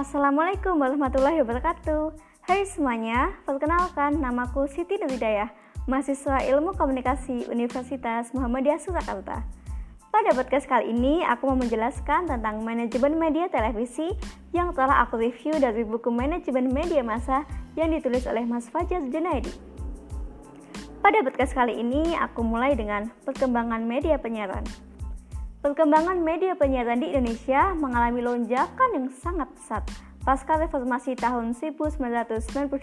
Assalamualaikum warahmatullahi wabarakatuh. Hai semuanya, perkenalkan namaku Siti Nurhidayah, mahasiswa Ilmu Komunikasi Universitas Muhammadiyah Surakarta. Pada podcast kali ini, aku mau menjelaskan tentang manajemen media televisi yang telah aku review dari buku Manajemen Media Masa yang ditulis oleh Mas Fajar Junaidi. Pada podcast kali ini, aku mulai dengan perkembangan media penyiaran. Perkembangan media penyiaran di Indonesia mengalami lonjakan yang sangat pesat pasca reformasi tahun 1998.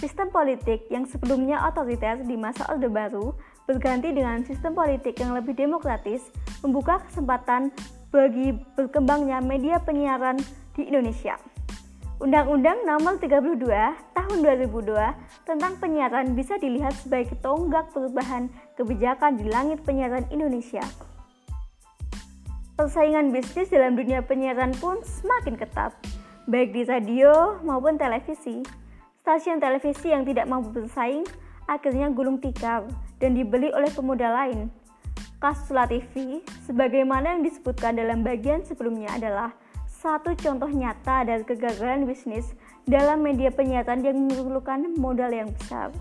Sistem politik yang sebelumnya otoriter di masa Orde Baru berganti dengan sistem politik yang lebih demokratis, membuka kesempatan bagi berkembangnya media penyiaran di Indonesia. Undang-Undang Nomor 32 Tahun 2002 tentang penyiaran bisa dilihat sebagai tonggak perubahan kebijakan di langit penyiaran Indonesia. Persaingan bisnis dalam dunia penyiaran pun semakin ketat, baik di radio maupun televisi. Stasiun televisi yang tidak mampu bersaing akhirnya gulung tikar dan dibeli oleh pemuda lain. Kasus TV, sebagaimana yang disebutkan dalam bagian sebelumnya adalah satu contoh nyata dari kegagalan bisnis dalam media penyiaran yang memerlukan modal yang besar.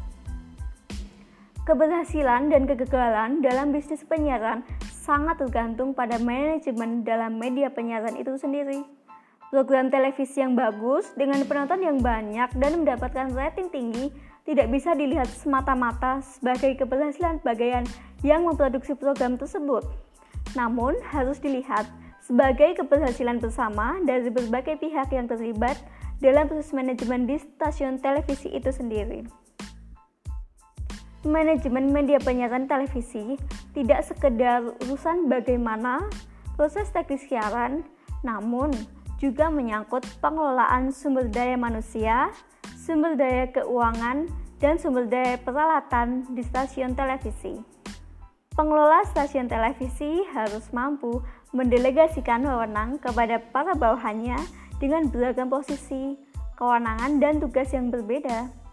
Keberhasilan dan kegagalan dalam bisnis penyiaran sangat tergantung pada manajemen dalam media penyiaran itu sendiri. Program televisi yang bagus dengan penonton yang banyak dan mendapatkan rating tinggi tidak bisa dilihat semata-mata sebagai keberhasilan bagian yang memproduksi program tersebut. Namun, harus dilihat sebagai keberhasilan bersama dari berbagai pihak yang terlibat dalam proses manajemen di stasiun televisi itu sendiri. Manajemen media penyiaran televisi tidak sekedar urusan bagaimana proses teknis siaran, namun juga menyangkut pengelolaan sumber daya manusia, sumber daya keuangan, dan sumber daya peralatan di stasiun televisi. Pengelola stasiun televisi harus mampu mendelegasikan wewenang kepada para bawahannya dengan beragam posisi, kewenangan, dan tugas yang berbeda.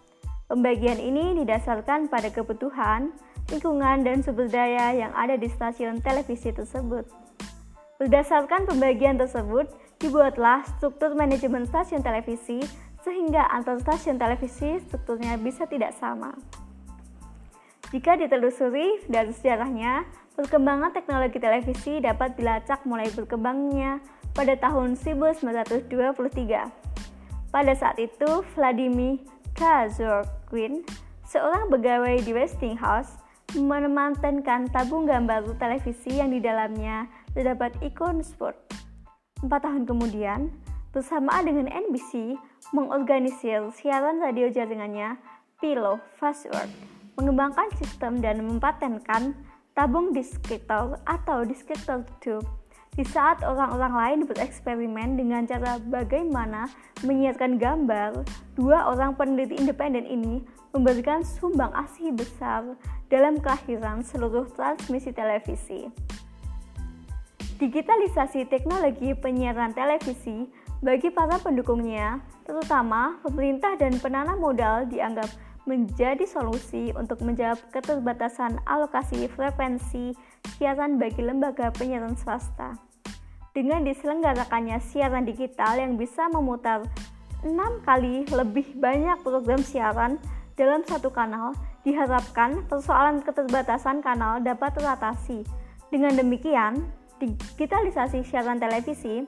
Pembagian ini didasarkan pada kebutuhan, lingkungan, dan sumber daya yang ada di stasiun televisi tersebut. Berdasarkan pembagian tersebut, dibuatlah struktur manajemen stasiun televisi sehingga antar stasiun televisi strukturnya bisa tidak sama. Jika ditelusuri dari sejarahnya, perkembangan teknologi televisi dapat dilacak mulai berkembangnya pada tahun 1923. Pada saat itu, Vladimir Kazorquin, seorang pegawai di Westinghouse, menemantenkan tabung gambar televisi yang di dalamnya terdapat ikon sport. Empat tahun kemudian, bersamaan dengan NBC, mengorganisir siaran radio jaringannya Pillow Fastword, mengembangkan sistem dan mempatenkan tabung deskriptor atau deskriptor tube di saat orang-orang lain bereksperimen dengan cara bagaimana menyiarkan gambar, dua orang peneliti independen ini memberikan sumbang asih besar dalam kelahiran seluruh transmisi televisi. Digitalisasi teknologi penyiaran televisi bagi para pendukungnya, terutama pemerintah dan penanam modal dianggap menjadi solusi untuk menjawab keterbatasan alokasi frekuensi siaran bagi lembaga penyiaran swasta. Dengan diselenggarakannya siaran digital yang bisa memutar 6 kali lebih banyak program siaran dalam satu kanal, diharapkan persoalan keterbatasan kanal dapat teratasi. Dengan demikian, digitalisasi siaran televisi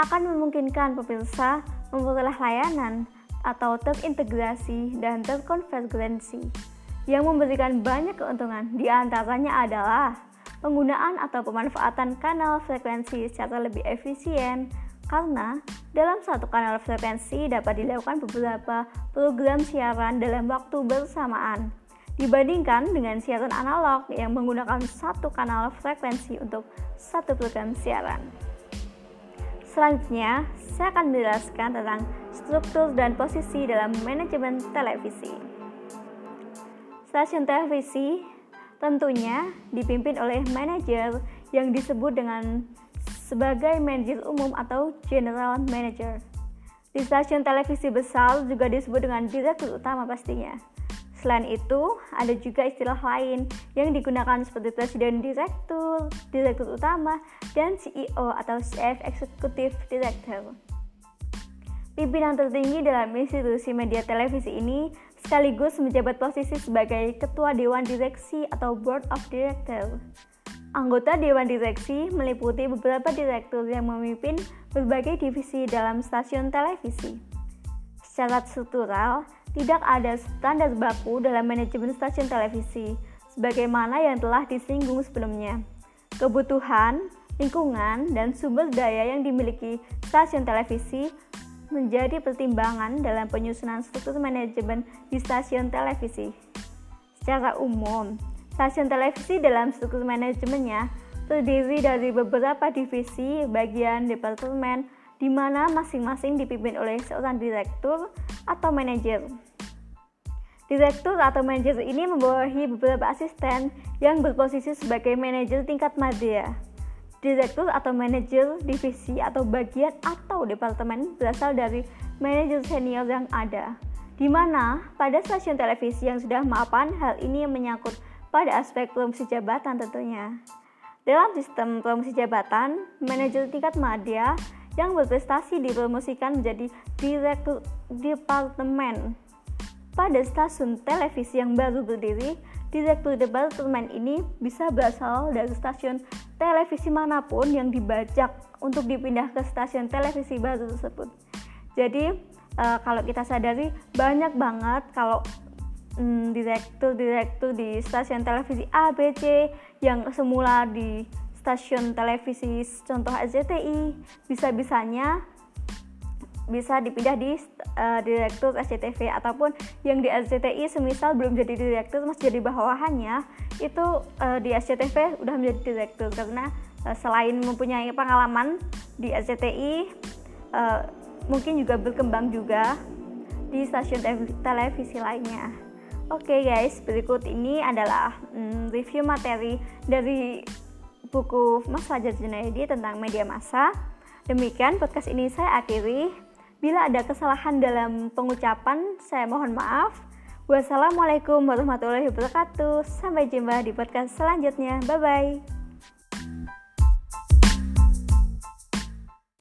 akan memungkinkan pemirsa memperoleh layanan atau terintegrasi dan terkonvergensi yang memberikan banyak keuntungan. Di antaranya adalah penggunaan atau pemanfaatan kanal frekuensi secara lebih efisien karena dalam satu kanal frekuensi dapat dilakukan beberapa program siaran dalam waktu bersamaan dibandingkan dengan siaran analog yang menggunakan satu kanal frekuensi untuk satu program siaran. Selanjutnya, saya akan menjelaskan tentang struktur dan posisi dalam manajemen televisi. Stasiun televisi tentunya dipimpin oleh manajer yang disebut dengan sebagai manajer umum atau general manager. Di stasiun televisi besar juga disebut dengan direktur utama pastinya. Selain itu, ada juga istilah lain yang digunakan seperti presiden direktur, direktur utama, dan CEO atau Chief Executive Director. Pimpinan tertinggi dalam institusi media televisi ini sekaligus menjabat posisi sebagai Ketua Dewan Direksi atau Board of Director. Anggota Dewan Direksi meliputi beberapa direktur yang memimpin berbagai divisi dalam stasiun televisi. Secara struktural, tidak ada standar baku dalam manajemen stasiun televisi, sebagaimana yang telah disinggung sebelumnya. Kebutuhan, lingkungan, dan sumber daya yang dimiliki stasiun televisi menjadi pertimbangan dalam penyusunan struktur manajemen di stasiun televisi. Secara umum, stasiun televisi dalam struktur manajemennya terdiri dari beberapa divisi, bagian, departemen, di mana masing-masing dipimpin oleh seorang direktur atau manajer. Direktur atau manajer ini membawahi beberapa asisten yang berposisi sebagai manajer tingkat media. Direktur atau manajer divisi atau bagian atau departemen berasal dari manajer senior yang ada, di mana pada stasiun televisi yang sudah mapan hal ini menyangkut pada aspek promosi jabatan tentunya. Dalam sistem promosi jabatan, manajer tingkat media yang berprestasi dipromosikan menjadi direktur departemen. Pada stasiun televisi yang baru berdiri, direktur departemen ini bisa berasal dari stasiun televisi mana pun yang dibajak untuk dipindah ke stasiun televisi baru tersebut. Jadi, uh, kalau kita sadari banyak banget kalau mm, direktur-direktur di stasiun televisi A, B, C yang semula di stasiun televisi contoh SCTI bisa-bisanya bisa dipindah di uh, direktur SCTV ataupun yang di SCTI semisal belum jadi direktur masih jadi bawahannya itu uh, di SCTV udah menjadi direktur karena uh, selain mempunyai pengalaman di SCTI uh, mungkin juga berkembang juga di stasiun televisi lainnya. Oke okay guys, berikut ini adalah mm, review materi dari buku Mas Fajar Junaidi tentang media massa. Demikian podcast ini saya akhiri. Bila ada kesalahan dalam pengucapan, saya mohon maaf. Wassalamualaikum warahmatullahi wabarakatuh. Sampai jumpa di podcast selanjutnya. Bye bye.